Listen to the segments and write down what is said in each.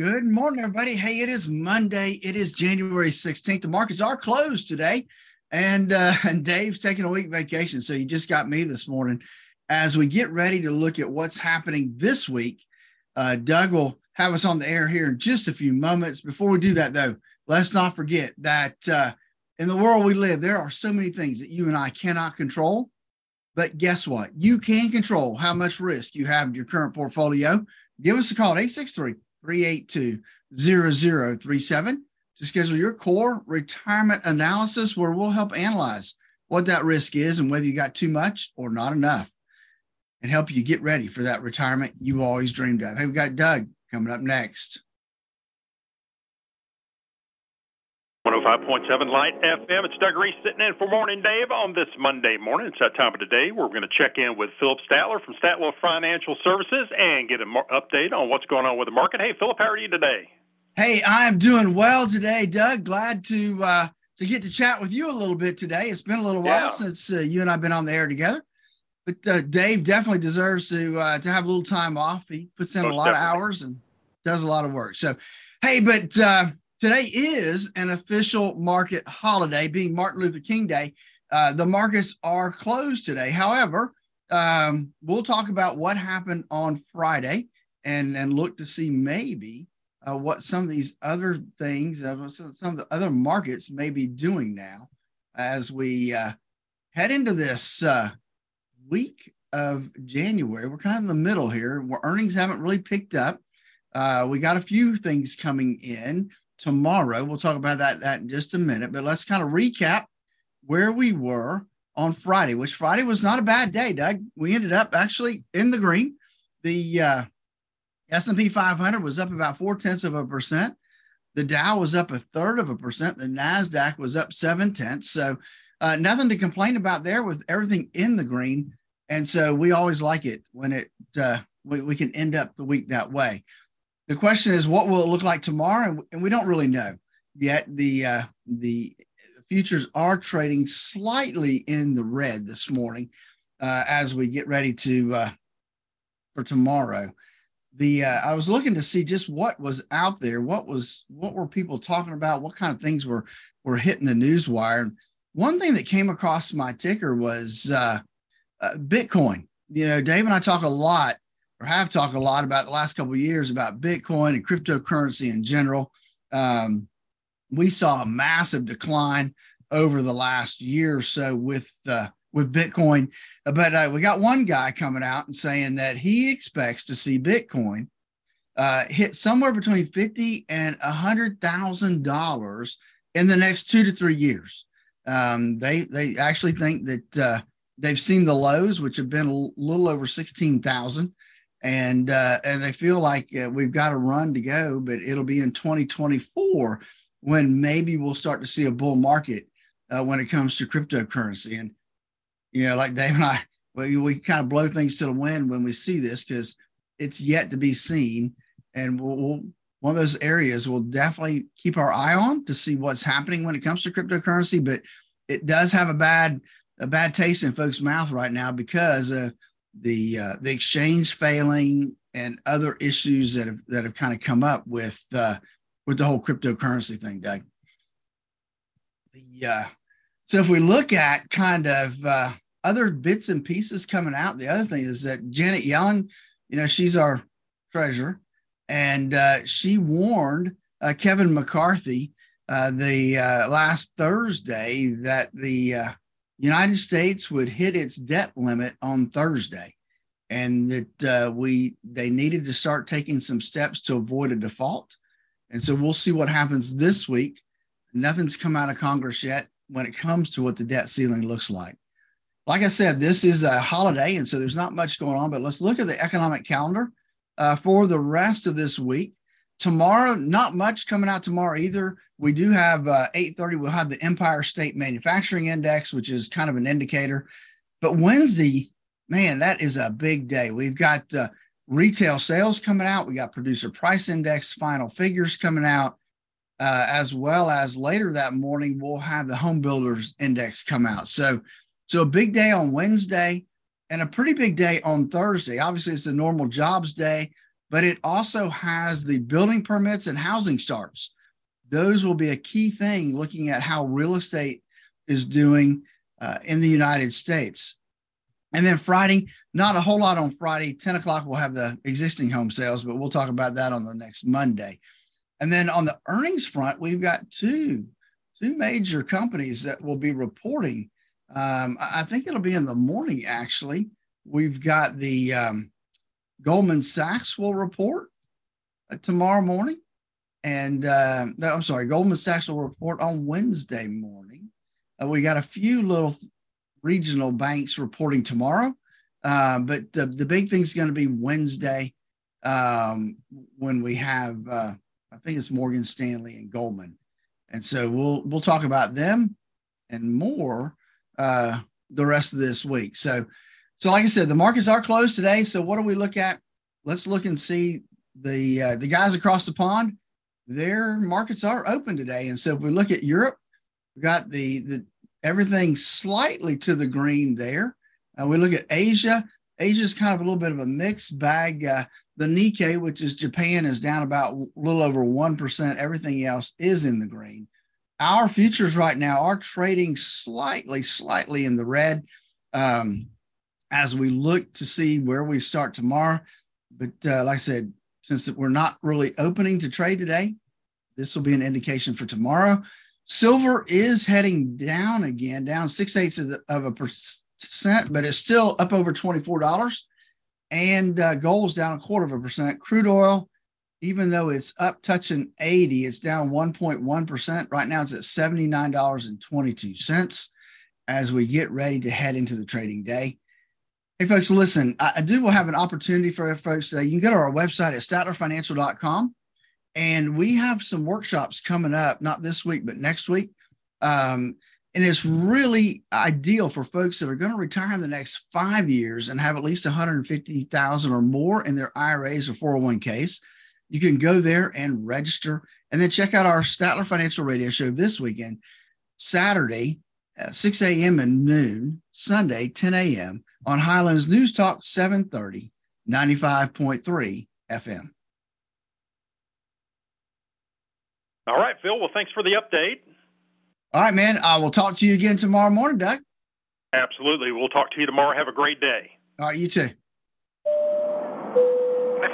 Good morning, everybody. Hey, it is Monday. It is January 16th. The markets are closed today. And uh, and Dave's taking a week vacation. So you just got me this morning. As we get ready to look at what's happening this week, uh, Doug will have us on the air here in just a few moments. Before we do that, though, let's not forget that uh, in the world we live, there are so many things that you and I cannot control. But guess what? You can control how much risk you have in your current portfolio. Give us a call at 863 382 0037 to schedule your core retirement analysis where we'll help analyze what that risk is and whether you got too much or not enough and help you get ready for that retirement you always dreamed of. Hey, we've got Doug coming up next. 105.7 Light FM. It's Doug Reese sitting in for Morning Dave on this Monday morning. It's that time of the day where we're going to check in with Phillip Statler from Statler Financial Services and get an update on what's going on with the market. Hey, Phillip, how are you today? Hey, I'm doing well today, Doug. Glad to uh, to get to chat with you a little bit today. It's been a little while yeah. since uh, you and I've been on the air together, but uh, Dave definitely deserves to uh, to have a little time off. He puts in Most a lot definitely. of hours and does a lot of work. So, hey, but uh, today is an official market holiday, being Martin Luther King Day. Uh, the markets are closed today. However, um, we'll talk about what happened on Friday and and look to see maybe uh, what some of these other things, uh, some of the other markets may be doing now as we uh, head into this uh, week of January. We're kind of in the middle here where earnings haven't really picked up. Uh, we got a few things coming in tomorrow. We'll talk about that, that in just a minute, but let's kind of recap where we were on Friday, which Friday was not a bad day, Doug. We ended up actually in the green. The uh, S&P 500 was up about four tenths of a percent. The Dow was up a third of a percent. The Nasdaq was up seven tenths. So uh, nothing to complain about there with everything in the green. And so we always like it when it uh, we, we can end up the week that way. The question is, what will it look like tomorrow? And, we don't really know yet. The uh, the futures are trading slightly in the red this morning uh, as we get ready to uh, for tomorrow the uh, I was looking to see just what was out there, what was what were people talking about, what kind of things were were hitting the news wire. And one thing that came across my ticker was uh, uh, Bitcoin. You know, Dave and I talk a lot, or have talked a lot about the last couple of years about Bitcoin and cryptocurrency in general. Um, we saw a massive decline over the last year or so with uh, with Bitcoin. But uh, we got one guy coming out and saying that he expects to see Bitcoin uh, hit somewhere between fifty and a hundred thousand dollars in the next two to three years. Um, they they actually think that uh, they've seen the lows, which have been a little over sixteen thousand, and uh, and they feel like uh, we've got a run to go, but it'll be in twenty twenty four when maybe we'll start to see a bull market uh, when it comes to cryptocurrency and you know, like Dave and I, we, we kind of blow things to the wind when we see this because it's yet to be seen. And we'll, we'll, one of those areas we'll definitely keep our eye on to see what's happening when it comes to cryptocurrency. But it does have a bad a bad taste in folks' mouth right now because of the uh, the exchange failing and other issues that have that have kind of come up with uh, with the whole cryptocurrency thing, Doug. The uh, so if we look at kind of uh, other bits and pieces coming out, the other thing is that Janet Yellen, you know, she's our treasurer, and uh, she warned uh, Kevin McCarthy uh, the uh, last Thursday that the uh, United States would hit its debt limit on Thursday, and that we they needed to start taking some steps to avoid a default. And so we'll see what happens this week. Nothing's come out of Congress yet when it comes to what the debt ceiling looks like. Like I said, this is a holiday, and so there's not much going on, but let's look at the economic calendar uh, for the rest of this week. Tomorrow, not much coming out tomorrow either. We do have uh, 8:30. We'll have the Empire State Manufacturing Index, which is kind of an indicator. But Wednesday, man, that is a big day. We've got uh, retail sales coming out. We got producer price index final figures coming out uh, as well as later that morning we'll have the home builders index come out. So, so a big day on Wednesday and a pretty big day on Thursday. Obviously, it's a normal jobs day, but it also has the building permits and housing starts. Those will be a key thing looking at how real estate is doing uh, in the United States. And then Friday, not a whole lot on Friday. 10 o'clock, we'll have the existing home sales, but we'll talk about that on the next Monday. And then on the earnings front, we've got two, two major companies that will be reporting. Um, I think it'll be in the morning, actually. We've got the um, Goldman Sachs will report uh, tomorrow morning. And uh, I'm sorry, Goldman Sachs will report on Wednesday morning. Uh, we got a few little regional banks reporting tomorrow. Uh, but the, the big thing is going to be Wednesday um, when we have, uh, I think it's Morgan Stanley and Goldman. And so we'll we'll talk about them and more uh, the rest of this week. So, so like I said, the markets are closed today. So what do we look at? Let's look and see the uh, the guys across the pond. Their markets are open today, and so if we look at Europe, we got the the everything slightly to the green there. Uh, we look at Asia. Asia is kind of a little bit of a mixed bag. Uh, the Nikkei, which is Japan, is down about a little over 1%. Everything else is in the green. Our futures right now are trading slightly, slightly in the red um, as we look to see where we start tomorrow. But uh, like I said, since we're not really opening to trade today, this will be an indication for tomorrow. Silver is heading down again, down six eighths of, of a percent, but it's still up over $24. And uh, gold's down a quarter of a percent. Crude oil, even though it's up touching 80, it's down 1.1%. Right now it's at $79.22 as we get ready to head into the trading day. Hey, folks, listen, I, I do will have an opportunity for folks today. You can go to our website at statlerfinancial.com and we have some workshops coming up, not this week, but next week. Um, and it's really ideal for folks that are going to retire in the next five years and have at least 150,000 or more in their IRAs or 401ks. You can go there and register and then check out our Statler Financial Radio Show this weekend, Saturday, 6 a.m. and noon, Sunday, 10 a.m. on Highlands News Talk 730, 95.3 FM. All right, Phil. Well, thanks for the update. All right, man. I will talk to you again tomorrow morning, Doug. Absolutely. We'll talk to you tomorrow. Have a great day. All right, you too. This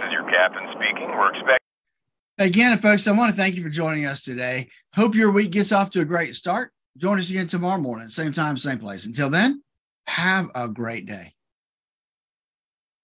is your captain speaking. We're expecting. Again, folks, I want to thank you for joining us today. Hope your week gets off to a great start. Join us again tomorrow morning, same time, same place. Until then, have a great day.